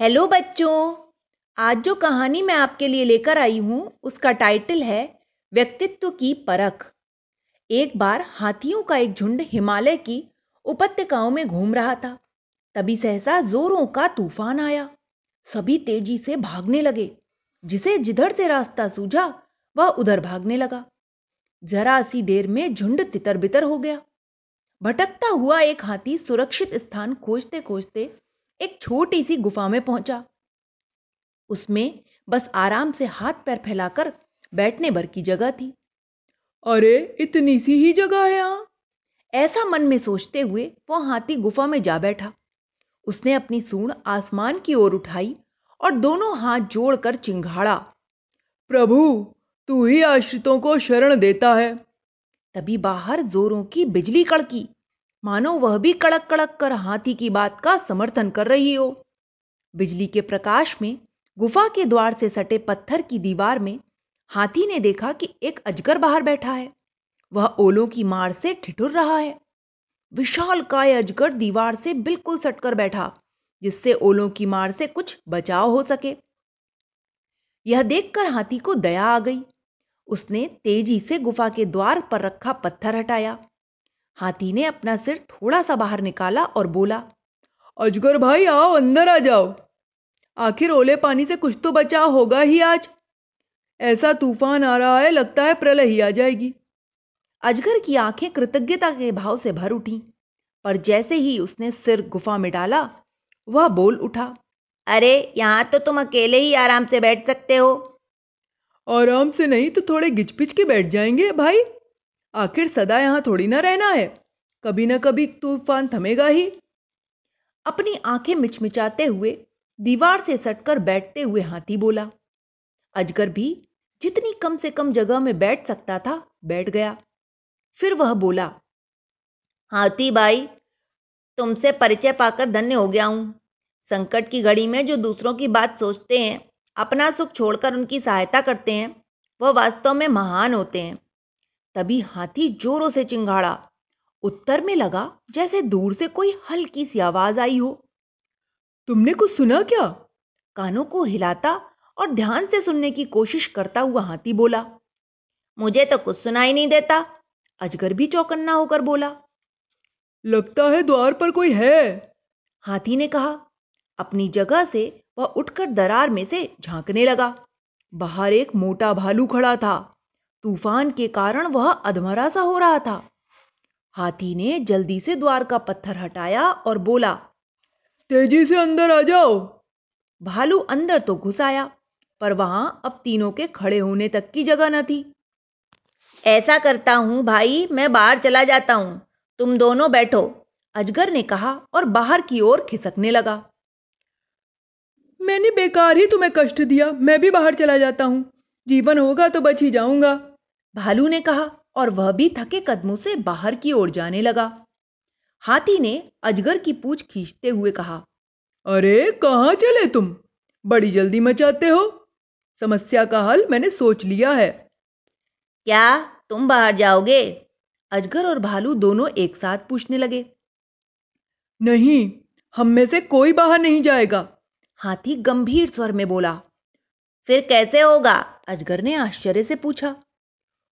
Hello बच्चों, आज जो कहानी मैं आपके लिए लेकर आई हूँ, उसका टाइटल है व्यक्तित्व की परख। एक बार हाथियों का एक झुंड हिमालय की उपत्यकाओं में घूम रहा था। तभी सहसा जोरों का तूफ़ान आया। सभी तेज़ी से भागने लगे, जिसे जिधर से रास्ता सूझा, वह उधर भागने लगा। जरा सी देर में झुंड तितर बितर हो गया। भटकता हुआ एक हाथी सुरक्षित स्थान खोजते खोजते एक छोटी सी गुफा में पहुँचा। उसमें बस आराम से हाथ पैर फैलाकर बैठने भर की जगह थी। अरे, इतनी सी ही जगह है यहाँ। ऐसा मन में सोचते हुए वह हाथी गुफा में जा बैठा। उसने अपनी सूंड आसमान की ओर उठाई और दोनों हाथ जोड़कर चिंघाड़ा प्रभु, तू ही आश्रितों को शरण देता है। तभी बाहर जोरों की बिजली कड़की। मानो वह भी कड़क कड़क कर हाथी की बात का समर्थन कर रही हो। बिजली के प्रकाश में, गुफा के द्वार से सटे पत्थर की दीवार में, हाथी ने देखा कि एक अजगर बाहर बैठा है। वह ओलों की मार से ठिठुर रहा है। विशाल काय अजगर दीवार से बिल्कुल सटकर बैठा, जिससे ओलों की मार से कुछ बचाव हो सके। यह देखकर हाथी को दया आ गई। उसने तेज़ी से गुफा के द्वार पर रखा पत्थर हटाया। हाथी ने अपना सिर थोड़ा सा बाहर निकाला और बोला अजगर भाई आओ अंदर आ जाओ। आखिर ओले पानी से कुछ तो बचाव होगा ही आज। ऐसा तूफ़ान आ रहा है लगता है प्रलय ही आ जाएगी। अजगर की आँखें कृतज्ञता के भाव से भर उठी पर जैसे ही उसने सिर गुफा में डाला वह बोल उठा अरे यहाँ तो तुम अकेले ही आराम से बैठ सकते हो। आराम से नहीं तो थोड़े गिचपिच के बैठ जाएँगे भाई। आखिर सदा यहाँ थोड़ी ना रहना है। कभी ना कभी तूफ़ान थमेगा ही। अपनी आँखें मिचमिचाते हुए दीवार से सटकर बैठते हुए हाथी बोला, अजगर भी जितनी कम से कम जगह में बैठ सकता था, बैठ गया। फिर वह बोला, हाथी भाई, तुमसे परिचय पाकर धन्य हो गया हूँ। संकट की घड़ी में जो दूसरों की बात सोचते हैं, अपना सुख छोड़कर उनकी सहायता करते हैं, वह वास्तव में महान होते हैं। तभी हाथी जोरों से चिंगाड़ा। उत्तर में लगा, जैसे दूर से कोई हल्की सी आवाज़ आई हो। तुमने कुछ सुना क्या? कानों को हिलाता और ध्यान से सुनने की कोशिश करता हुआ हाथी बोला, मुझे तो कुछ सुनाई नहीं देता। अजगर भी चौकन्ना होकर बोला, लगता है द्वार पर कोई है। हाथी ने कहा। अपनी जगह से वह उठकर दरार में से झांकने लगा। बाहर एक मोटा भालू खड़ा था। तूफ़ान के कारण वह अधमरा सा हो रहा था। हाथी ने जल्दी से द्वार का पत्थर हटाया और बोला, तेज़ी से अंदर आ जाओ। भालू अंदर तो घुस आया, पर वहाँ अब तीनों के खड़े होने तक की जगह न थी। ऐसा करता हूँ भाई, मैं बाहर चला जाता हूँ। तुम दोनों बैठो, अजगर ने कहा और बाहर की ओर खिसकने लगा। मैंने बेकार ही तुम्हें कष्ट दिया, मैं भी बाहर चला जाता हूँ। जीवन होगा तो बच ही जाऊँगा। भालू ने कहा और वह भी थके कदमों से बाहर की ओर जाने लगा। हाथी ने अजगर की पूछ खींचते हुए कहा अरे कहाँ चले तुम? बड़ी जल्दी मचाते हो। समस्या का हल मैंने सोच लिया है। क्या तुम बाहर जाओगे? अजगर और भालू दोनों एक साथ पूछने लगे। नहीं हम में से कोई बाहर नहीं जाएगा हाथी गंभीर स्वर में बोला। फिर कैसे होगा? अजगर ने आश्चर्य से पूछा।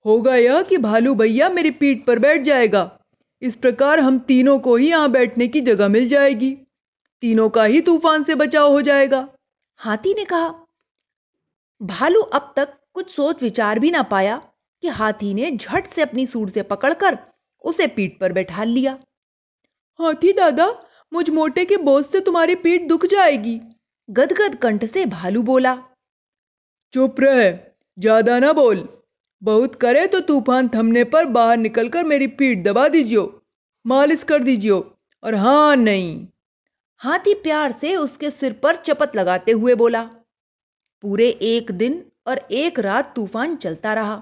होगा यह कि भालू भैया मेरी पीठ पर बैठ जाएगा। इस प्रकार हम तीनों को ही यहाँ बैठने की जगह मिल जाएगी। तीनों का ही तूफ़ान से बचाव हो जाएगा। हाथी ने कहा भालू अब तक कुछ सोच विचार भी ना पाया कि हाथी ने झट से अपनी सूर से पकड़कर उसे पीठ पर बैठा लिया। हाथी दादा मुझ मोटे के बोझ से तुम्हारी पीठ दुख जाएगी। गदगद कंठ से भालू बोला चुप रहे ज़्यादा ना बोल। बहुत करे तो तूफ़ान थमने पर बाहर निकलकर मेरी पीठ दबा दीजियो, मालिश कर दीजियो, और हाँ नहीं। हाथी प्यार से उसके सिर पर चपत लगाते हुए बोला, पूरे एक दिन और एक रात तूफ़ान चलता रहा।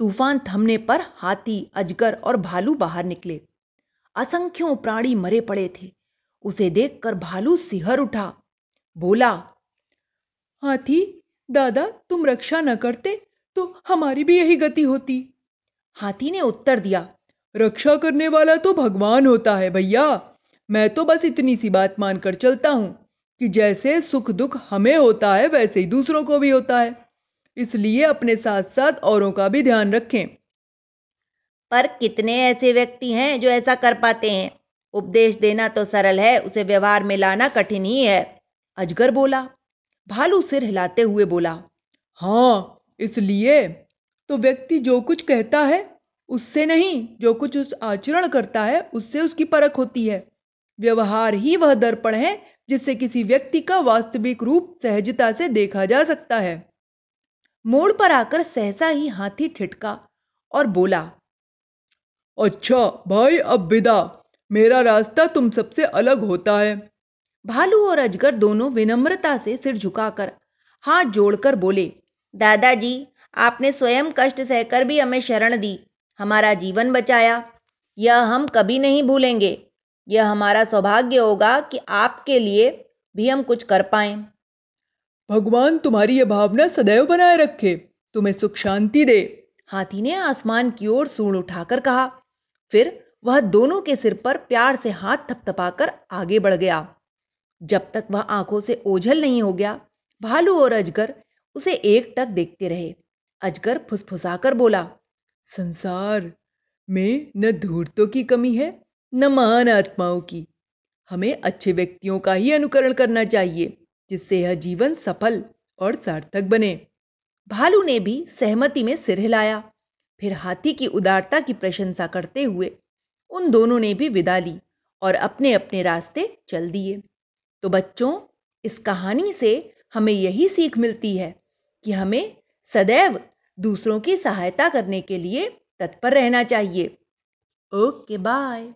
तूफ़ान थमने पर हाथी, अजगर और भालू बाहर निकले। असंख्यों प्राणी मरे पड़े थे। उसे देखकर भालू सिहर उठा, बोला, हाथी, दादा, तुम रक्षा न करते तो हमारी भी यही गति होती। हाथी ने उत्तर दिया, रक्षा करने वाला तो भगवान होता है भैया। मैं तो बस इतनी सी बात मानकर चलता हूँ कि जैसे सुख दुख हमें होता है, वैसे ही दूसरों को भी होता है। इसलिए अपने साथ साथ औरों का भी ध्यान रखें। पर कितने ऐसे व्यक्ति हैं जो ऐसा कर पाते हैं? उपदेश देना तो सरल है, उसे व्यवहार में लाना कठिन ही है। अजगर बोला। भालू सिर हिलाते हुए बोला हाँ इसलिए तो व्यक्ति जो कुछ कहता है, उससे नहीं, जो कुछ उस आचरण करता है, उससे उसकी परख होती है। व्यवहार ही वह दर्पण है जिससे किसी व्यक्ति का वास्तविक रूप सहजता से देखा जा सकता है। मोड़ पर आकर सहसा ही हाथी ठिठका और बोला अच्छा भाई, अब विदा। मेरा रास्ता तुम सबसे अलग होता है। भालू और अजगर दोनों विनम्रता से सिर झुकाकर हाथ जोड़कर बोले दादाजी आपने स्वयं कष्ट सहकर भी हमें शरण दी हमारा जीवन बचाया। यह हम कभी नहीं भूलेंगे। यह हमारा सौभाग्य होगा कि आपके लिए भी हम कुछ कर पाए। भगवान तुम्हारी यह भावना सदैव बनाए रखे। तुम्हें सुख शांति दे। हाथी ने आसमान की ओर सूढ़ उठाकर कहा। फिर वह दोनों के सिर पर प्यार से हाथ थपथपाकर आगे बढ़ गया। जब तक वह आँखों से ओझल नहीं हो गया भालू और अजगर उसे एक टक देखते रहे। अजगर फुसफुसाकर बोला, संसार में न धूर्तों की कमी है, न महान आत्माओं की। हमें अच्छे व्यक्तियों का ही अनुकरण करना चाहिए, जिससे यह जीवन सफल और सार्थक बने। भालू ने भी सहमति में सिर हिलाया। फिर हाथी की उदारता की प्रशंसा करते हुए उन दोनों ने भी विदा ली और अपने अपने रास्ते चल दिए। तो बच्चों, इस कहानी से हमें यही सीख मिलती है। कि हमें सदैव दूसरों की सहायता करने के लिए तत्पर रहना चाहिए। Okay bye.